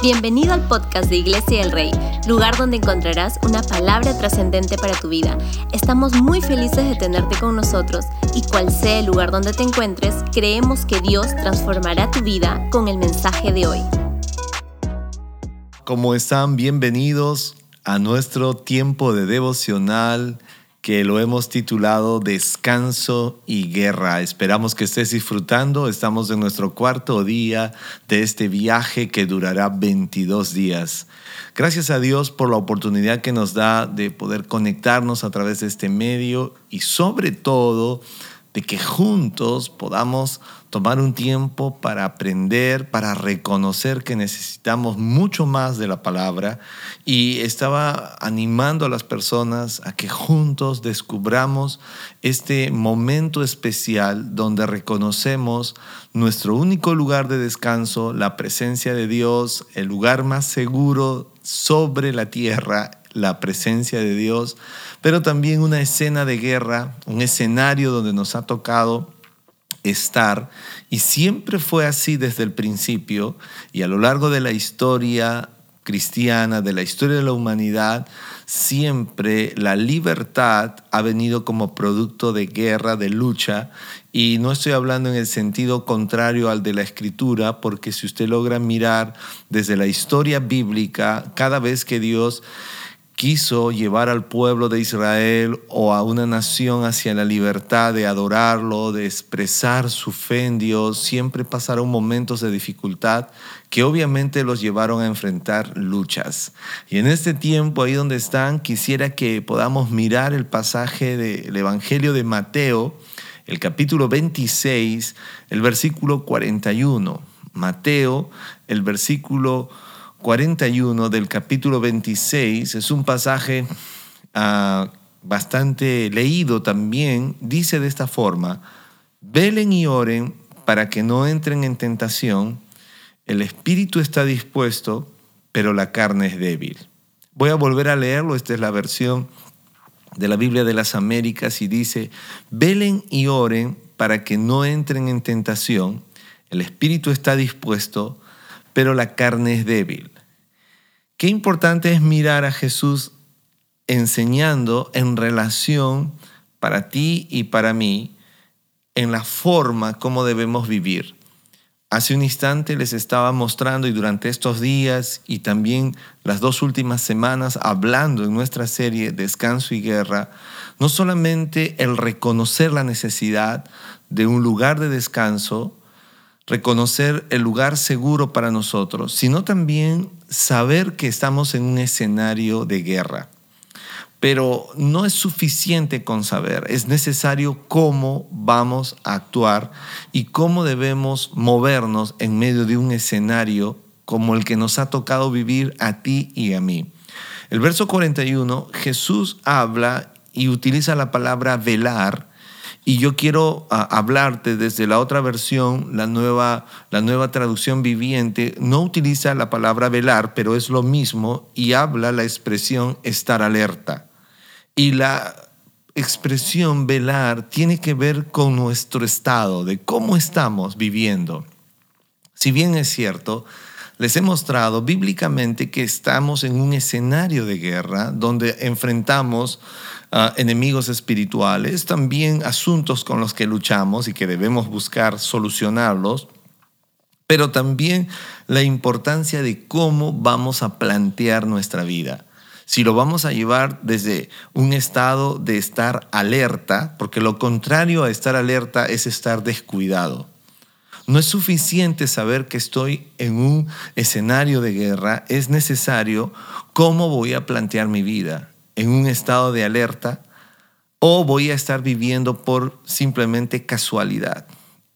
Bienvenido al podcast de Iglesia del Rey, lugar donde encontrarás una palabra trascendente para tu vida. Estamos muy felices de tenerte con nosotros y cual sea el lugar donde te encuentres, creemos que Dios transformará tu vida con el mensaje de hoy. ¿Cómo están? Bienvenidos a nuestro tiempo de devocional que lo hemos titulado Descanso y Guerra. Esperamos que estés disfrutando. Estamos en nuestro cuarto día de este viaje que durará 22 días. Gracias a Dios por la oportunidad que nos da de poder conectarnos a través de este medio y sobre todo de que juntos podamos tomar un tiempo para aprender, para reconocer que necesitamos mucho más de la palabra. Y estaba animando a las personas a que juntos descubramos este momento especial donde reconocemos nuestro único lugar de descanso, la presencia de Dios, el lugar más seguro sobre la tierra, la presencia de Dios, pero también una escena de guerra, un escenario donde nos ha tocado estar y siempre fue así desde el principio y a lo largo de la historia cristiana, de la historia de la humanidad, siempre la libertad ha venido como producto de guerra, de lucha, y no estoy hablando en el sentido contrario al de la escritura, porque si usted logra mirar desde la historia bíblica, cada vez que Dios quiso llevar al pueblo de Israel o a una nación hacia la libertad de adorarlo, de expresar su fe en Dios, siempre pasaron momentos de dificultad que obviamente los llevaron a enfrentar luchas. Y en este tiempo, ahí donde están, quisiera que podamos mirar el pasaje del Evangelio de Mateo, el capítulo 26, el versículo 41. Mateo, el versículo 41 del capítulo 26 es un pasaje ah, bastante leído también. Dice de esta forma, velen y oren para que no entren en tentación. El espíritu está dispuesto, pero la carne es débil. Voy a volver a leerlo, esta es la versión de la Biblia de las Américas y dice, velen y oren para que no entren en tentación. El espíritu está dispuesto, pero la carne es débil. Qué importante es mirar a Jesús enseñando en relación para ti y para mí en la forma como debemos vivir. Hace un instante les estaba mostrando y durante estos días y también las dos últimas semanas hablando en nuestra serie Descanso y Guerra, no solamente el reconocer la necesidad de un lugar de descanso, reconocer el lugar seguro para nosotros, sino también saber que estamos en un escenario de guerra. Pero no es suficiente con saber, es necesario cómo vamos a actuar y cómo debemos movernos en medio de un escenario como el que nos ha tocado vivir a ti y a mí. El verso 41, Jesús habla y utiliza la palabra velar y yo quiero ah, hablarte desde la otra versión, la nueva, la nueva traducción viviente, no utiliza la palabra velar, pero es lo mismo y habla la expresión estar alerta. Y la expresión velar tiene que ver con nuestro estado, de cómo estamos viviendo. Si bien es cierto, les he mostrado bíblicamente que estamos en un escenario de guerra donde enfrentamos enemigos espirituales, también asuntos con los que luchamos y que debemos buscar solucionarlos, pero también la importancia de cómo vamos a plantear nuestra vida. Si lo vamos a llevar desde un estado de estar alerta, porque lo contrario a estar alerta es estar descuidado. No es suficiente saber que estoy en un escenario de guerra, es necesario cómo voy a plantear mi vida en un estado de alerta o voy a estar viviendo por simplemente casualidad.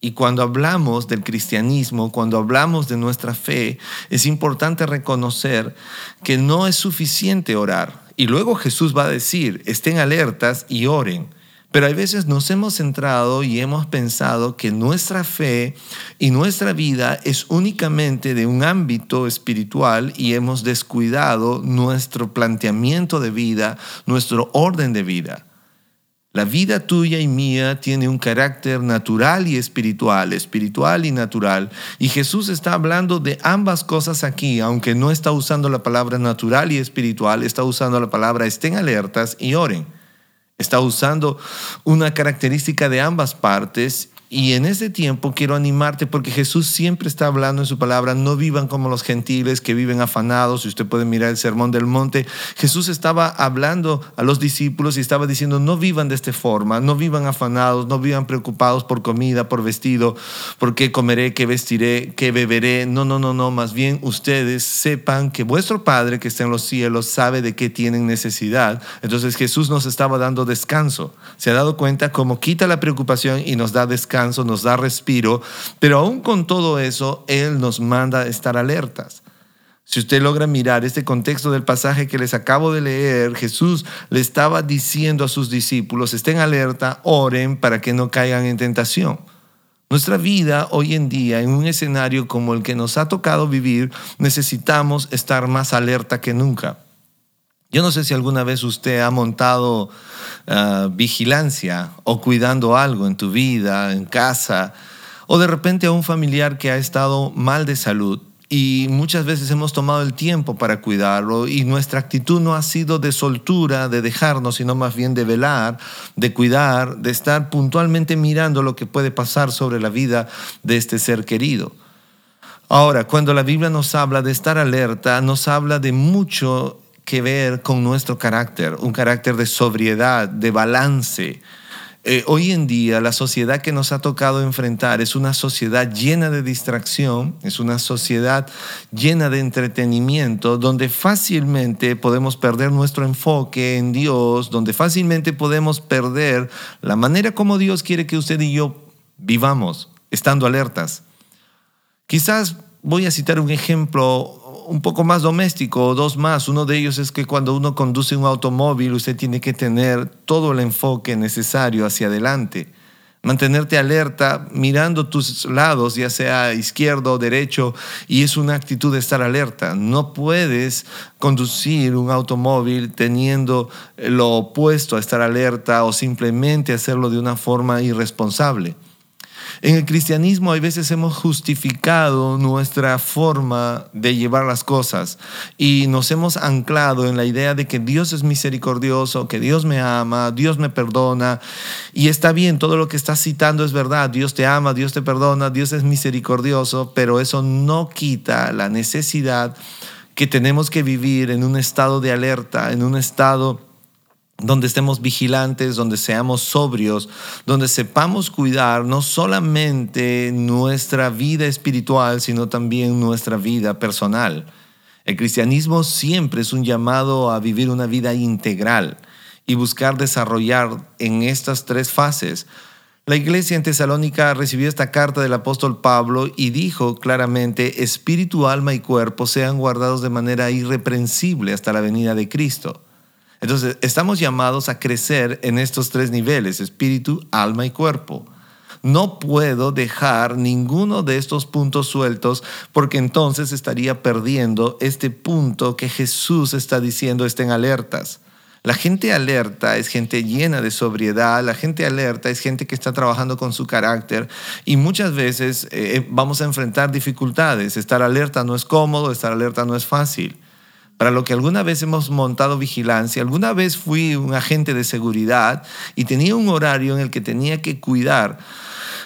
Y cuando hablamos del cristianismo, cuando hablamos de nuestra fe, es importante reconocer que no es suficiente orar. Y luego Jesús va a decir, estén alertas y oren. Pero a veces nos hemos centrado y hemos pensado que nuestra fe y nuestra vida es únicamente de un ámbito espiritual y hemos descuidado nuestro planteamiento de vida, nuestro orden de vida. La vida tuya y mía tiene un carácter natural y espiritual, espiritual y natural. Y Jesús está hablando de ambas cosas aquí, aunque no está usando la palabra natural y espiritual, está usando la palabra estén alertas y oren. Está usando una característica de ambas partes y en ese tiempo quiero animarte porque Jesús siempre está hablando en su palabra, no vivan como los gentiles que viven afanados. Si usted puede mirar el Sermón del Monte, Jesús estaba hablando a los discípulos y estaba diciendo, no vivan de esta forma, no vivan afanados, no vivan preocupados por comida, por vestido, por qué comeré, qué vestiré, qué beberé. No, no, no, no, más bien ustedes sepan que vuestro Padre que está en los cielos sabe de qué tienen necesidad. Entonces Jesús nos estaba dando descanso. Se ha dado cuenta cómo quita la preocupación y nos da descanso nos da respiro, pero aún con todo eso, Él nos manda estar alertas. Si usted logra mirar este contexto del pasaje que les acabo de leer, Jesús le estaba diciendo a sus discípulos, estén alerta, oren para que no caigan en tentación. Nuestra vida hoy en día, en un escenario como el que nos ha tocado vivir, necesitamos estar más alerta que nunca. Yo no sé si alguna vez usted ha montado ah, vigilancia o cuidando algo en tu vida, en casa, o de repente a un familiar que ha estado mal de salud y muchas veces hemos tomado el tiempo para cuidarlo y nuestra actitud no ha sido de soltura, de dejarnos, sino más bien de velar, de cuidar, de estar puntualmente mirando lo que puede pasar sobre la vida de este ser querido. Ahora, cuando la Biblia nos habla de estar alerta, nos habla de mucho que ver con nuestro carácter, un carácter de sobriedad, de balance. Eh, hoy en día la sociedad que nos ha tocado enfrentar es una sociedad llena de distracción, es una sociedad llena de entretenimiento, donde fácilmente podemos perder nuestro enfoque en Dios, donde fácilmente podemos perder la manera como Dios quiere que usted y yo vivamos, estando alertas. Quizás voy a citar un ejemplo un poco más doméstico, dos más. Uno de ellos es que cuando uno conduce un automóvil, usted tiene que tener todo el enfoque necesario hacia adelante. Mantenerte alerta, mirando tus lados, ya sea izquierdo o derecho, y es una actitud de estar alerta. No puedes conducir un automóvil teniendo lo opuesto a estar alerta o simplemente hacerlo de una forma irresponsable. En el cristianismo hay veces hemos justificado nuestra forma de llevar las cosas y nos hemos anclado en la idea de que Dios es misericordioso, que Dios me ama, Dios me perdona. Y está bien, todo lo que estás citando es verdad, Dios te ama, Dios te perdona, Dios es misericordioso, pero eso no quita la necesidad que tenemos que vivir en un estado de alerta, en un estado donde estemos vigilantes, donde seamos sobrios, donde sepamos cuidar no solamente nuestra vida espiritual, sino también nuestra vida personal. El cristianismo siempre es un llamado a vivir una vida integral y buscar desarrollar en estas tres fases. La iglesia en Tesalónica recibió esta carta del apóstol Pablo y dijo claramente, espíritu, alma y cuerpo sean guardados de manera irreprensible hasta la venida de Cristo. Entonces, estamos llamados a crecer en estos tres niveles, espíritu, alma y cuerpo. No puedo dejar ninguno de estos puntos sueltos porque entonces estaría perdiendo este punto que Jesús está diciendo estén alertas. La gente alerta es gente llena de sobriedad, la gente alerta es gente que está trabajando con su carácter y muchas veces eh, vamos a enfrentar dificultades. Estar alerta no es cómodo, estar alerta no es fácil para lo que alguna vez hemos montado vigilancia. Alguna vez fui un agente de seguridad y tenía un horario en el que tenía que cuidar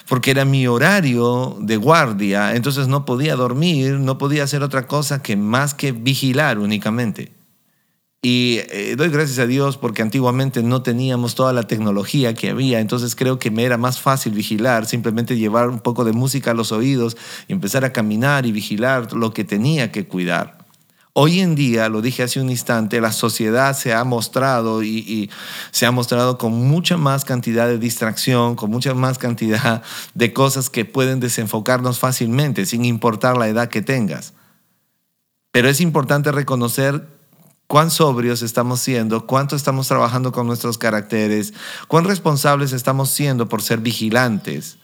porque era mi horario de guardia, entonces no podía dormir, no podía hacer otra cosa que más que vigilar únicamente. Y eh, doy gracias a Dios porque antiguamente no teníamos toda la tecnología que había, entonces creo que me era más fácil vigilar, simplemente llevar un poco de música a los oídos y empezar a caminar y vigilar lo que tenía que cuidar. Hoy en día, lo dije hace un instante, la sociedad se ha mostrado y, se ha mostrado con mucha más cantidad de distracción, con mucha más cantidad de cosas que pueden desenfocarnos fácilmente, sin importar la edad que tengas. Pero es importante reconocer cuán sobrios estamos siendo, cuánto estamos trabajando con nuestros caracteres, cuán responsables estamos siendo por ser vigilantes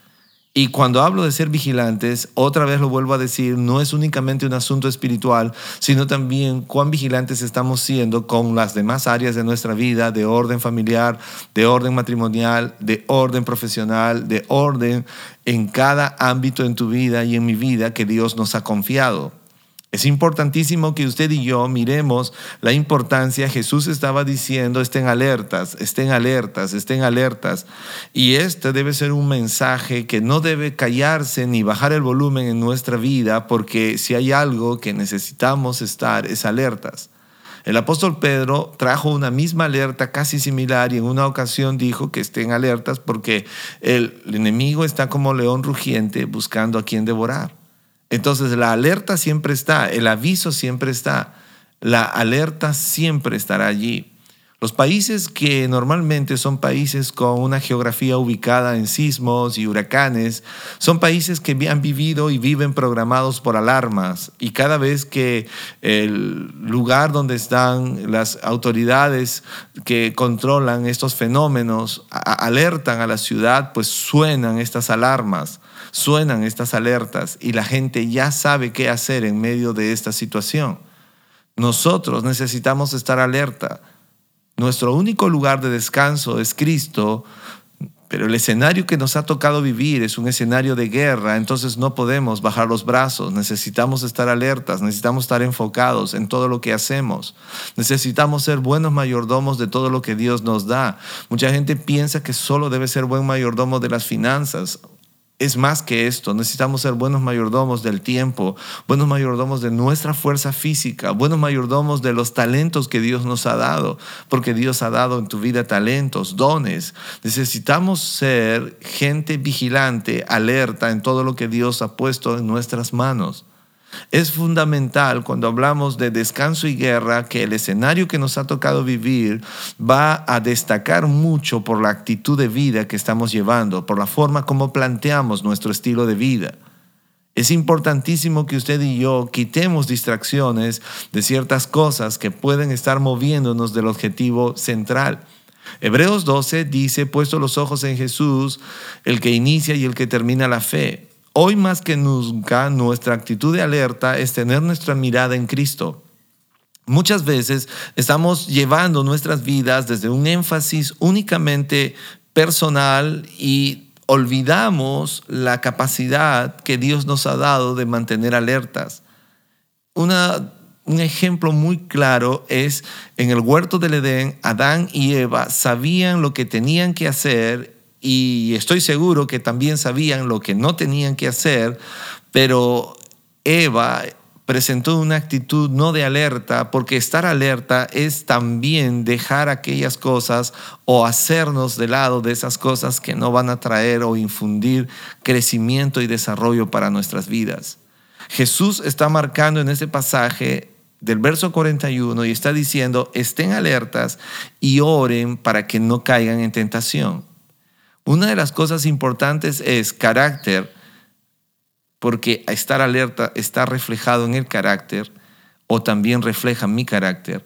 Y cuando hablo de ser vigilantes, otra vez lo vuelvo a decir, no es únicamente un asunto espiritual, sino también cuán vigilantes estamos siendo con las demás áreas de nuestra vida, de orden familiar, de orden matrimonial, de orden profesional, de orden en cada ámbito en tu vida y en mi vida que Dios nos ha confiado. Es importantísimo que usted y yo miremos la importancia. Jesús estaba diciendo, estén alertas, estén alertas, estén alertas. Y este debe ser un mensaje que no debe callarse ni bajar el volumen en nuestra vida, porque si hay algo que necesitamos estar es alertas. El apóstol Pedro trajo una misma alerta casi similar y en una ocasión dijo que estén alertas porque el enemigo está como león rugiente buscando a quien devorar. Entonces la alerta siempre está, el aviso siempre está, la alerta siempre estará allí. Los países que normalmente son países con una geografía ubicada en sismos y huracanes, son países que han vivido y viven programados por alarmas. Y cada vez que el lugar donde están las autoridades que controlan estos fenómenos alertan a la ciudad, pues suenan estas alarmas suenan estas alertas y la gente ya sabe qué hacer en medio de esta situación. Nosotros necesitamos estar alerta. Nuestro único lugar de descanso es Cristo, pero el escenario que nos ha tocado vivir es un escenario de guerra, entonces no podemos bajar los brazos, necesitamos estar alertas, necesitamos estar enfocados en todo lo que hacemos, necesitamos ser buenos mayordomos de todo lo que Dios nos da. Mucha gente piensa que solo debe ser buen mayordomo de las finanzas es más que esto. Necesitamos ser buenos mayordomos del tiempo, buenos mayordomos de nuestra fuerza física, buenos mayordomos de los talentos que Dios nos ha dado, porque Dios ha dado en tu vida talentos, dones. Necesitamos ser gente vigilante, alerta en todo lo que Dios ha puesto en nuestras manos. Es fundamental cuando hablamos de descanso y guerra que el escenario que nos ha tocado vivir va a destacar mucho por la actitud de vida que estamos llevando, por la forma como planteamos nuestro estilo de vida. Es importantísimo que usted y yo quitemos distracciones de ciertas cosas que pueden estar moviéndonos del objetivo central. Hebreos 12 dice, puesto los ojos en Jesús, el que inicia y el que termina la fe. Hoy más que nunca nuestra actitud de alerta es tener nuestra mirada en Cristo. Muchas veces estamos llevando nuestras vidas desde un énfasis únicamente personal y olvidamos la capacidad que Dios nos ha dado de mantener alertas. un ejemplo muy claro es en el huerto del Edén, Adán y Eva sabían lo que tenían que hacer y estoy seguro que también sabían lo que no tenían que hacer, pero Eva presentó una actitud no de alerta, porque estar alerta es también dejar aquellas cosas o hacernos de lado de esas cosas que no van a traer o infundir crecimiento y desarrollo para nuestras vidas. Jesús está marcando en este pasaje del verso 41 y está diciendo, estén alertas y oren para que no caigan en tentación. Una de las cosas importantes es carácter, porque estar alerta está reflejado en el carácter o también refleja mi carácter,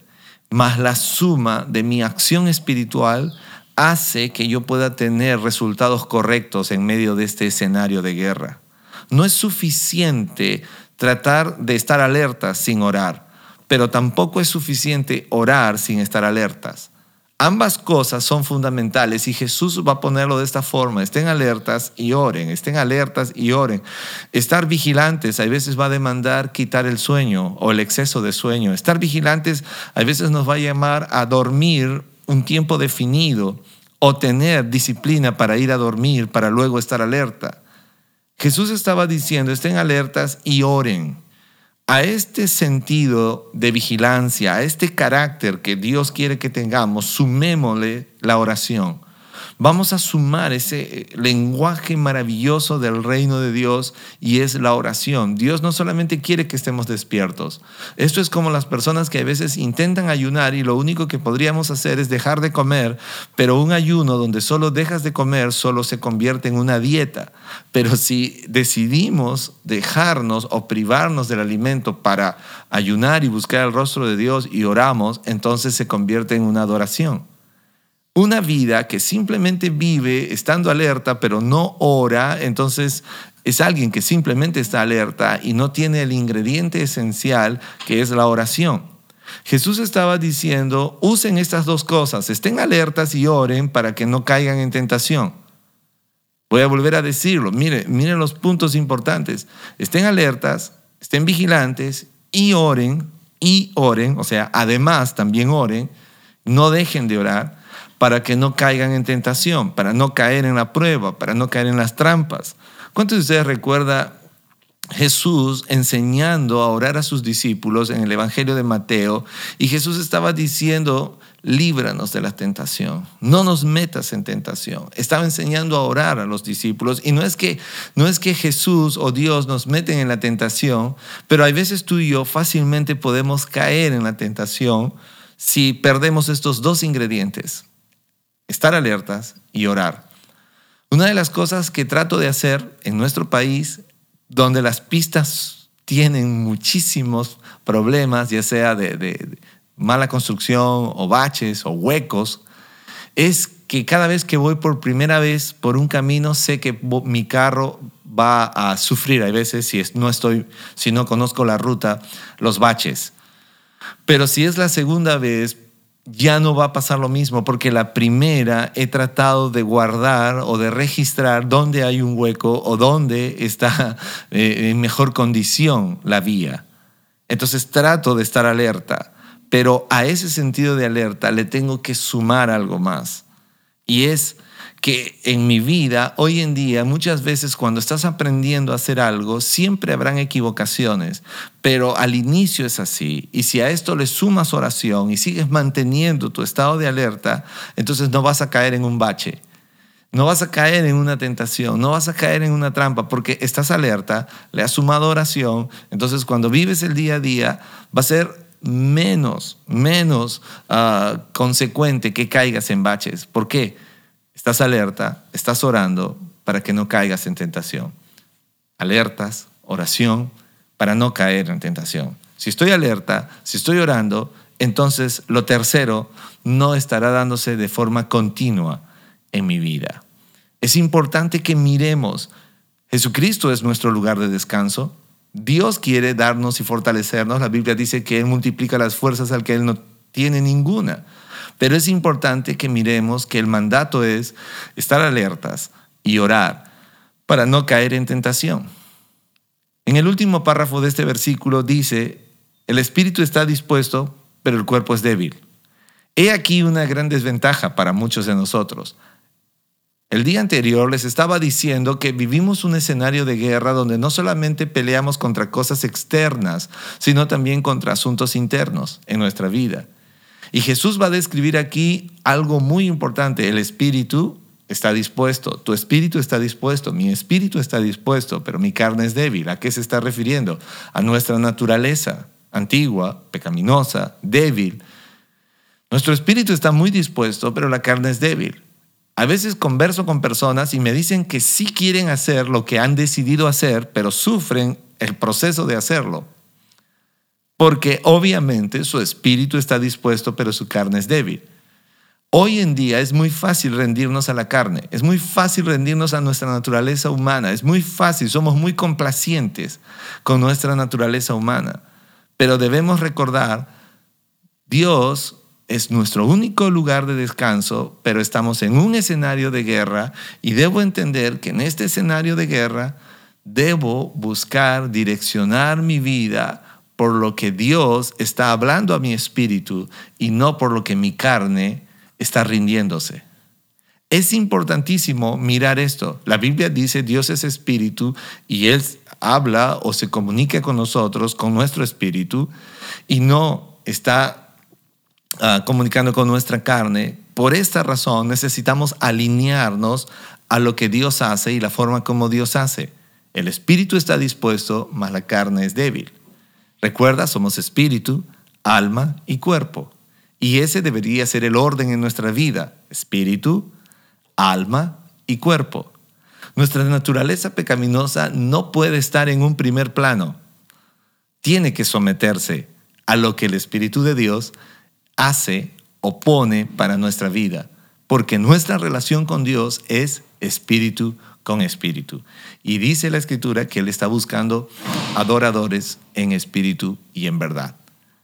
más la suma de mi acción espiritual hace que yo pueda tener resultados correctos en medio de este escenario de guerra. No es suficiente tratar de estar alerta sin orar, pero tampoco es suficiente orar sin estar alertas. Ambas cosas son fundamentales y Jesús va a ponerlo de esta forma. Estén alertas y oren, estén alertas y oren. Estar vigilantes a veces va a demandar quitar el sueño o el exceso de sueño. Estar vigilantes a veces nos va a llamar a dormir un tiempo definido o tener disciplina para ir a dormir para luego estar alerta. Jesús estaba diciendo, estén alertas y oren a este sentido de vigilancia, a este carácter que Dios quiere que tengamos, sumémosle la oración vamos a sumar ese eh, lenguaje maravilloso del reino de Dios y es la oración. Dios no solamente quiere que estemos despiertos. Esto es como las personas que a veces intentan ayunar y lo único que podríamos hacer es dejar de comer, pero un ayuno donde solo dejas de comer solo se convierte en una dieta. Pero si decidimos dejarnos o privarnos del alimento para ayunar y buscar el rostro de Dios y oramos, entonces se convierte en una adoración. Una vida que simplemente vive estando alerta, pero no ora, entonces es alguien que simplemente está alerta y no tiene el ingrediente esencial que es la oración. Jesús estaba diciendo, usen estas dos cosas, estén alertas y oren para que no caigan en tentación. Voy a volver a decirlo, miren, miren los puntos importantes. Estén alertas, estén vigilantes y oren, y oren, o sea, además también oren, no dejen de orar para que no caigan en tentación, para no caer en la prueba, para no caer en las trampas. ¿Cuántos de ustedes recuerda Jesús enseñando a orar a sus discípulos en el Evangelio de Mateo y Jesús estaba diciendo, líbranos de la tentación, no nos metas en tentación. Estaba enseñando a orar a los discípulos y no es que no es que Jesús o Dios nos meten en la tentación, pero hay veces tú y yo fácilmente podemos caer en la tentación si perdemos estos dos ingredientes, estar alertas y orar. Una de las cosas que trato de hacer en nuestro país donde las pistas tienen muchísimos problemas, ya sea de, mala construcción o baches o huecos, es que cada vez que voy por primera vez por un camino sé que mi carro va a sufrir hay veces si no estoy si no conozco la ruta los baches. Pero si es la segunda vez ya no va a pasar lo mismo, porque la primera he tratado de guardar o de registrar dónde hay un hueco o dónde está eh, en mejor condición la vía. Entonces trato de estar alerta, pero a ese sentido de alerta le tengo que sumar algo más. Y es que en mi vida, hoy en día, muchas veces cuando estás aprendiendo a hacer algo, siempre habrán equivocaciones, pero al inicio es así. Y si a esto le sumas oración y sigues manteniendo tu estado de alerta, entonces no vas a caer en un bache. No vas a caer en una tentación, no vas a caer en una trampa porque estás alerta, le has sumado oración, entonces cuando vives el día a día va a ser menos, menos ah, consecuente que caigas en baches. ¿Por qué? Estás alerta, estás orando para que no caigas en tentación. Alertas, oración, para no caer en tentación. Si estoy alerta, si estoy orando, entonces lo tercero no estará dándose de forma continua en mi vida. Es importante que miremos, Jesucristo es nuestro lugar de descanso. Dios quiere darnos y fortalecernos. La Biblia dice que Él multiplica las fuerzas al que Él no tiene ninguna. Pero es importante que miremos que el mandato es estar alertas y orar para no caer en tentación. En el último párrafo de este versículo dice, el espíritu está dispuesto, pero el cuerpo es débil. He aquí una gran desventaja para muchos de nosotros. El día anterior les estaba diciendo que vivimos un escenario de guerra donde no solamente peleamos contra cosas externas, sino también contra asuntos internos en nuestra vida. Y Jesús va a describir aquí algo muy importante. El espíritu está dispuesto, tu espíritu está dispuesto, mi espíritu está dispuesto, pero mi carne es débil. ¿A qué se está refiriendo? A nuestra naturaleza antigua, pecaminosa, débil. Nuestro espíritu está muy dispuesto, pero la carne es débil. A veces converso con personas y me dicen que sí quieren hacer lo que han decidido hacer, pero sufren el proceso de hacerlo porque obviamente su espíritu está dispuesto, pero su carne es débil. Hoy en día es muy fácil rendirnos a la carne, es muy fácil rendirnos a nuestra naturaleza humana, es muy fácil, somos muy complacientes con nuestra naturaleza humana, pero debemos recordar, Dios es nuestro único lugar de descanso, pero estamos en un escenario de guerra y debo entender que en este escenario de guerra debo buscar direccionar mi vida por lo que Dios está hablando a mi espíritu y no por lo que mi carne está rindiéndose. Es importantísimo mirar esto. La Biblia dice Dios es espíritu y Él habla o se comunica con nosotros, con nuestro espíritu, y no está ah, comunicando con nuestra carne. Por esta razón necesitamos alinearnos a lo que Dios hace y la forma como Dios hace. El espíritu está dispuesto, mas la carne es débil. Recuerda, somos espíritu, alma y cuerpo. Y ese debería ser el orden en nuestra vida. Espíritu, alma y cuerpo. Nuestra naturaleza pecaminosa no puede estar en un primer plano. Tiene que someterse a lo que el Espíritu de Dios hace o pone para nuestra vida. porque nuestra relación con Dios es espíritu con espíritu. Y dice la escritura que Él está buscando adoradores en espíritu y en verdad.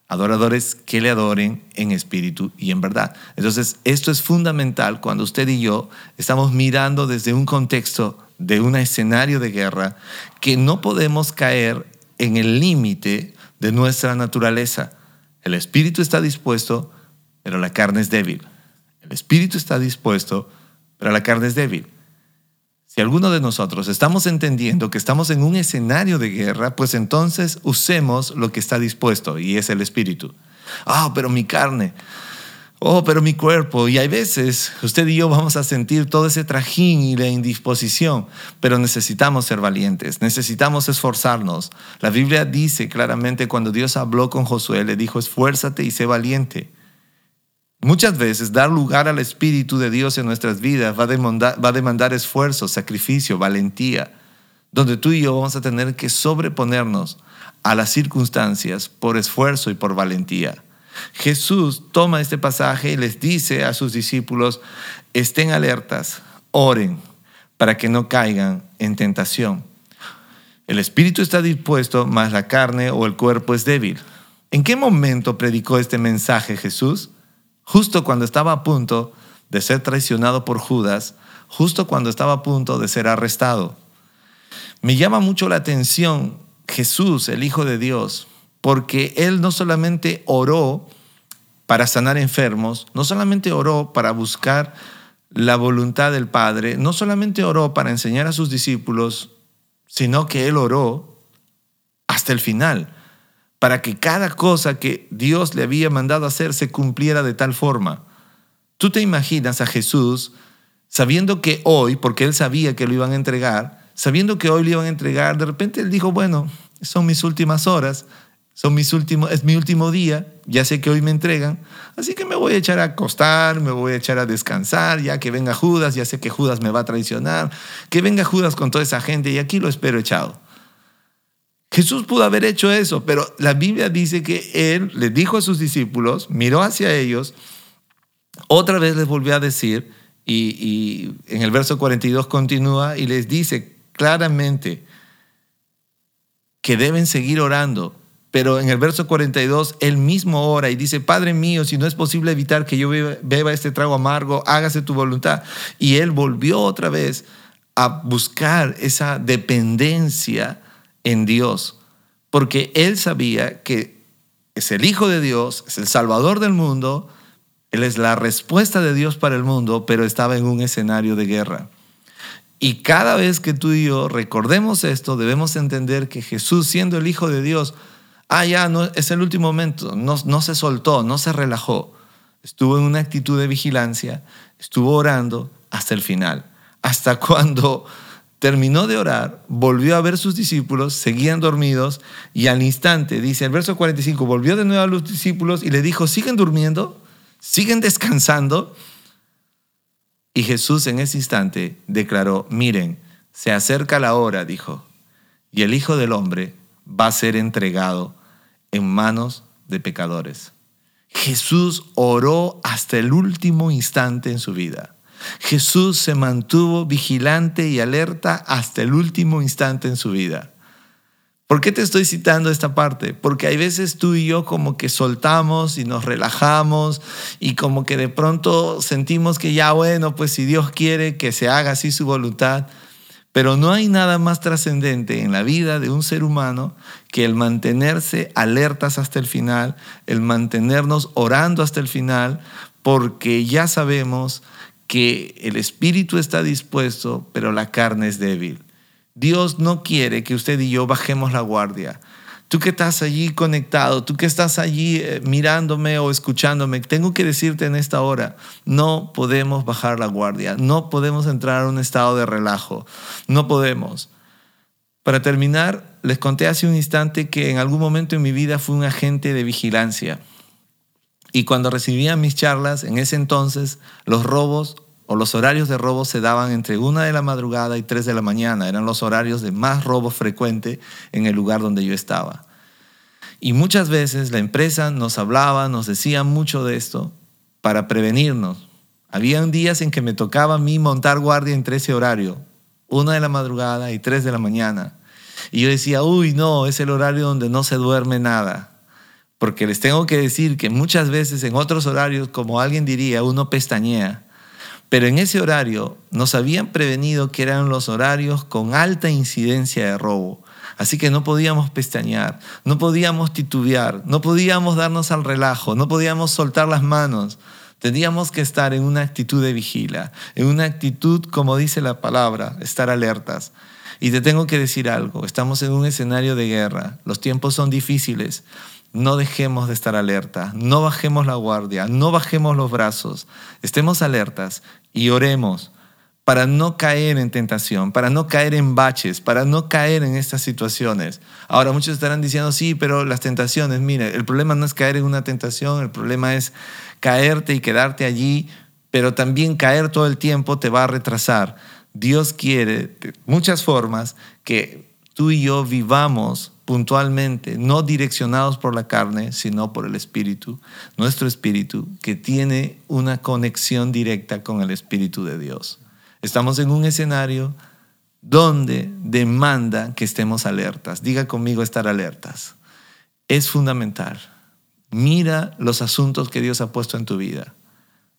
Adoradores que le adoren en espíritu y en verdad. Entonces, esto es fundamental cuando usted y yo estamos mirando desde un contexto de un escenario de guerra que no podemos caer en el límite de nuestra naturaleza. El espíritu está dispuesto, pero la carne es débil. El espíritu está dispuesto, pero la carne es débil. Si alguno de nosotros estamos entendiendo que estamos en un escenario de guerra, pues entonces usemos lo que está dispuesto y es el espíritu. Ah, pero mi carne. Oh, pero mi cuerpo. Y hay veces usted y yo vamos a sentir todo ese trajín y la indisposición, pero necesitamos ser valientes, necesitamos esforzarnos. La Biblia dice claramente cuando Dios habló con Josué, le dijo, esfuérzate y sé valiente. Muchas veces dar lugar al Espíritu de Dios en nuestras vidas va a, demandar, va a demandar esfuerzo, sacrificio, valentía, donde tú y yo vamos a tener que sobreponernos a las circunstancias por esfuerzo y por valentía. Jesús toma este pasaje y les dice a sus discípulos, estén alertas, oren para que no caigan en tentación. El espíritu está dispuesto, mas la carne o el cuerpo es débil. ¿En qué momento predicó este mensaje Jesús? Justo cuando estaba a punto de ser traicionado por Judas, justo cuando estaba a punto de ser arrestado. Me llama mucho la atención Jesús, el Hijo de Dios, porque Él no solamente oró para sanar enfermos, no solamente oró para buscar la voluntad del Padre, no solamente oró para enseñar a sus discípulos, sino que Él oró hasta el final para que cada cosa que Dios le había mandado hacer se cumpliera de tal forma. Tú te imaginas a Jesús sabiendo que hoy, porque él sabía que lo iban a entregar, sabiendo que hoy lo iban a entregar, de repente él dijo, bueno, son mis últimas horas, son mis últimos, es mi último día, ya sé que hoy me entregan, así que me voy a echar a acostar, me voy a echar a descansar, ya que venga Judas, ya sé que Judas me va a traicionar, que venga Judas con toda esa gente y aquí lo espero echado. Jesús pudo haber hecho eso, pero la Biblia dice que Él le dijo a sus discípulos, miró hacia ellos, otra vez les volvió a decir, y, en el verso 42 continúa y les dice claramente que deben seguir orando. Pero en el verso 42, él mismo ora y dice, Padre mío, si no es posible evitar que yo beba este trago amargo, hágase tu voluntad. Y él volvió otra vez a buscar esa dependencia en Dios, porque él sabía que es el Hijo de Dios, es el Salvador del mundo, él es la respuesta de Dios para el mundo, pero estaba en un escenario de guerra. Y cada vez que tú y yo recordemos esto, debemos entender que Jesús, siendo el Hijo de Dios, ah, ya, no, es el último momento, no, no se soltó, no se relajó, estuvo en una actitud de vigilancia, estuvo orando hasta el final, hasta cuando terminó de orar, volvió a ver sus discípulos, seguían dormidos y al instante, dice el verso 45, volvió de nuevo a los discípulos y le dijo, ¿siguen durmiendo? ¿Siguen descansando? Y Jesús en ese instante declaró, miren, se acerca la hora, dijo, y el Hijo del Hombre va a ser entregado en manos de pecadores. Jesús oró hasta el último instante en su vida. Jesús se mantuvo vigilante y alerta hasta el último instante en su vida. ¿Por qué te estoy citando esta parte? Porque hay veces tú y yo como que soltamos y nos relajamos y como que de pronto sentimos que ya bueno, pues si Dios quiere que se haga así su voluntad. Pero no hay nada más trascendente en la vida de un ser humano que el mantenerse alertas hasta el final, el mantenernos orando hasta el final, porque ya sabemos que el espíritu está dispuesto, pero la carne es débil. Dios no quiere que usted y yo bajemos la guardia. Tú que estás allí conectado, tú que estás allí eh, mirándome o escuchándome, tengo que decirte en esta hora, no podemos bajar la guardia, no podemos entrar a un estado de relajo, no podemos. Para terminar, les conté hace un instante que en algún momento en mi vida fui un agente de vigilancia. Y cuando recibía mis charlas, en ese entonces, los robos o los horarios de robo se daban entre una de la madrugada y tres de la mañana. Eran los horarios de más robo frecuente en el lugar donde yo estaba. Y muchas veces la empresa nos hablaba, nos decía mucho de esto para prevenirnos. Habían días en que me tocaba a mí montar guardia entre ese horario, una de la madrugada y tres de la mañana. Y yo decía, uy, no, es el horario donde no se duerme nada. Porque les tengo que decir que muchas veces en otros horarios, como alguien diría, uno pestañea. Pero en ese horario nos habían prevenido que eran los horarios con alta incidencia de robo. Así que no podíamos pestañear, no podíamos titubear, no podíamos darnos al relajo, no podíamos soltar las manos. Teníamos que estar en una actitud de vigila, en una actitud, como dice la palabra, estar alertas. Y te tengo que decir algo, estamos en un escenario de guerra, los tiempos son difíciles, no dejemos de estar alerta, no bajemos la guardia, no bajemos los brazos, estemos alertas y oremos para no caer en tentación, para no caer en baches, para no caer en estas situaciones. Ahora muchos estarán diciendo, sí, pero las tentaciones, mire, el problema no es caer en una tentación, el problema es caerte y quedarte allí, pero también caer todo el tiempo te va a retrasar. Dios quiere de muchas formas que tú y yo vivamos puntualmente, no direccionados por la carne, sino por el Espíritu, nuestro Espíritu, que tiene una conexión directa con el Espíritu de Dios. Estamos en un escenario donde demanda que estemos alertas. Diga conmigo estar alertas. Es fundamental. Mira los asuntos que Dios ha puesto en tu vida.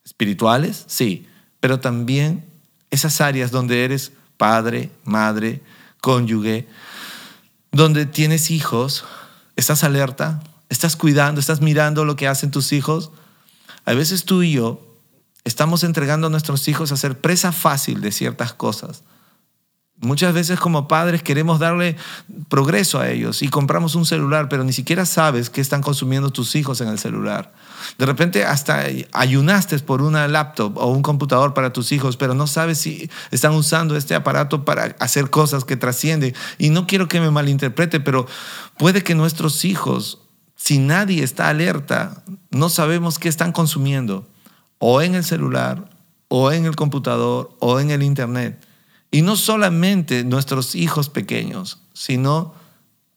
Espirituales, sí, pero también esas áreas donde eres padre, madre, cónyuge, donde tienes hijos, estás alerta, estás cuidando, estás mirando lo que hacen tus hijos. A veces tú y yo estamos entregando a nuestros hijos a ser presa fácil de ciertas cosas. Muchas veces como padres queremos darle progreso a ellos y compramos un celular, pero ni siquiera sabes qué están consumiendo tus hijos en el celular. De repente hasta ayunaste por una laptop o un computador para tus hijos, pero no sabes si están usando este aparato para hacer cosas que trascienden. Y no quiero que me malinterprete, pero puede que nuestros hijos, si nadie está alerta, no sabemos qué están consumiendo o en el celular, o en el computador, o en el internet. Y no solamente nuestros hijos pequeños, sino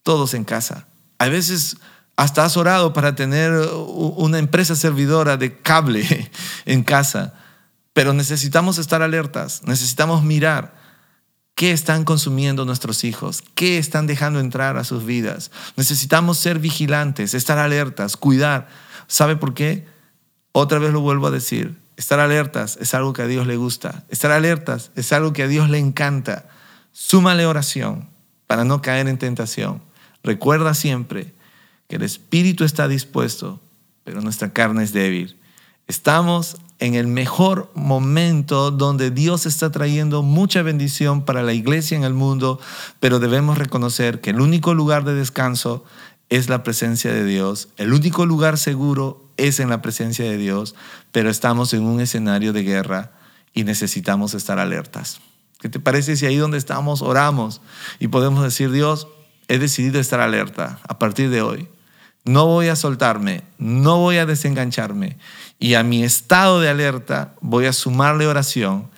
todos en casa. A veces hasta has orado para tener una empresa servidora de cable en casa, pero necesitamos estar alertas, necesitamos mirar qué están consumiendo nuestros hijos, qué están dejando entrar a sus vidas. Necesitamos ser vigilantes, estar alertas, cuidar. ¿Sabe por qué? Otra vez lo vuelvo a decir, estar alertas es algo que a Dios le gusta, estar alertas es algo que a Dios le encanta. Súmale oración para no caer en tentación. Recuerda siempre que el espíritu está dispuesto, pero nuestra carne es débil. Estamos en el mejor momento donde Dios está trayendo mucha bendición para la iglesia en el mundo, pero debemos reconocer que el único lugar de descanso es la presencia de Dios, el único lugar seguro es en la presencia de Dios, pero estamos en un escenario de guerra y necesitamos estar alertas. ¿Qué te parece si ahí donde estamos oramos y podemos decir, Dios, he decidido estar alerta a partir de hoy? No voy a soltarme, no voy a desengancharme y a mi estado de alerta voy a sumarle oración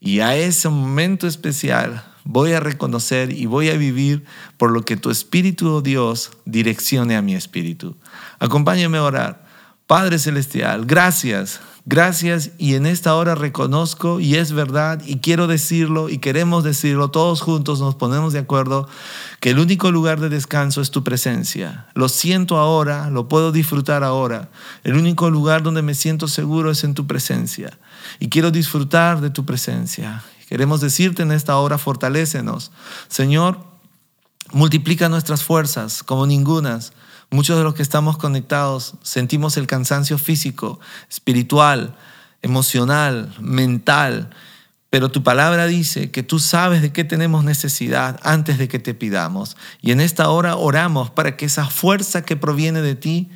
y a ese momento especial voy a reconocer y voy a vivir por lo que tu Espíritu, oh Dios, direccione a mi espíritu. Acompáñame a orar. Padre Celestial, gracias, gracias y en esta hora reconozco y es verdad y quiero decirlo y queremos decirlo, todos juntos nos ponemos de acuerdo que el único lugar de descanso es tu presencia. Lo siento ahora, lo puedo disfrutar ahora. El único lugar donde me siento seguro es en tu presencia y quiero disfrutar de tu presencia. Queremos decirte en esta hora, fortalécenos. Señor, multiplica nuestras fuerzas como ningunas Muchos de los que estamos conectados sentimos el cansancio físico, espiritual, emocional, mental, pero tu palabra dice que tú sabes de qué tenemos necesidad antes de que te pidamos. Y en esta hora oramos para que esa fuerza que proviene de ti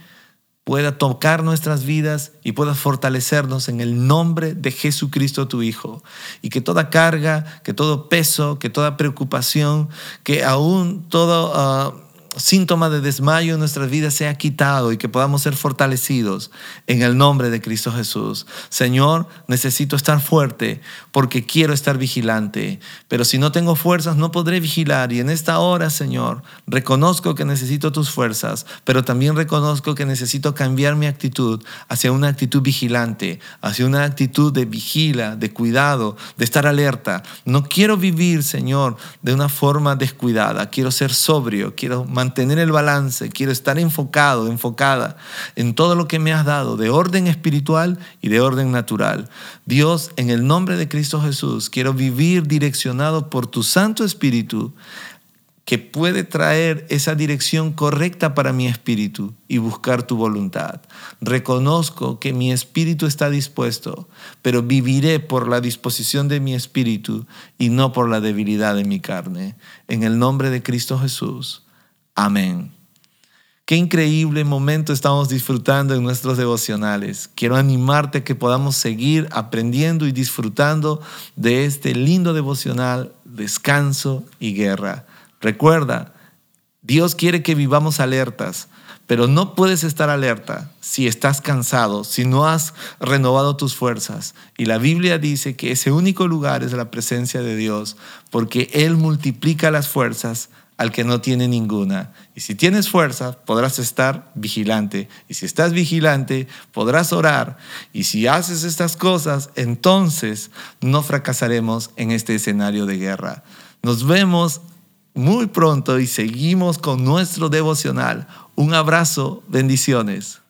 pueda tocar nuestras vidas y pueda fortalecernos en el nombre de Jesucristo tu Hijo. Y que toda carga, que todo peso, que toda preocupación, que aún todo... Ah, síntoma de desmayo en nuestras vidas sea quitado y que podamos ser fortalecidos en el nombre de Cristo Jesús. Señor, necesito estar fuerte porque quiero estar vigilante, pero si no tengo fuerzas no podré vigilar y en esta hora, Señor, reconozco que necesito tus fuerzas, pero también reconozco que necesito cambiar mi actitud hacia una actitud vigilante, hacia una actitud de vigila, de cuidado, de estar alerta. No quiero vivir, Señor, de una forma descuidada, quiero ser sobrio, quiero mantener el balance, quiero estar enfocado, enfocada en todo lo que me has dado de orden espiritual y de orden natural. Dios, en el nombre de Cristo Jesús, quiero vivir direccionado por tu Santo Espíritu que puede traer esa dirección correcta para mi espíritu y buscar tu voluntad. Reconozco que mi espíritu está dispuesto, pero viviré por la disposición de mi espíritu y no por la debilidad de mi carne. En el nombre de Cristo Jesús. Amén. Qué increíble momento estamos disfrutando en nuestros devocionales. Quiero animarte a que podamos seguir aprendiendo y disfrutando de este lindo devocional, descanso y guerra. Recuerda, Dios quiere que vivamos alertas, pero no puedes estar alerta si estás cansado, si no has renovado tus fuerzas. Y la Biblia dice que ese único lugar es la presencia de Dios, porque Él multiplica las fuerzas al que no tiene ninguna. Y si tienes fuerza, podrás estar vigilante. Y si estás vigilante, podrás orar. Y si haces estas cosas, entonces no fracasaremos en este escenario de guerra. Nos vemos muy pronto y seguimos con nuestro devocional. Un abrazo, bendiciones.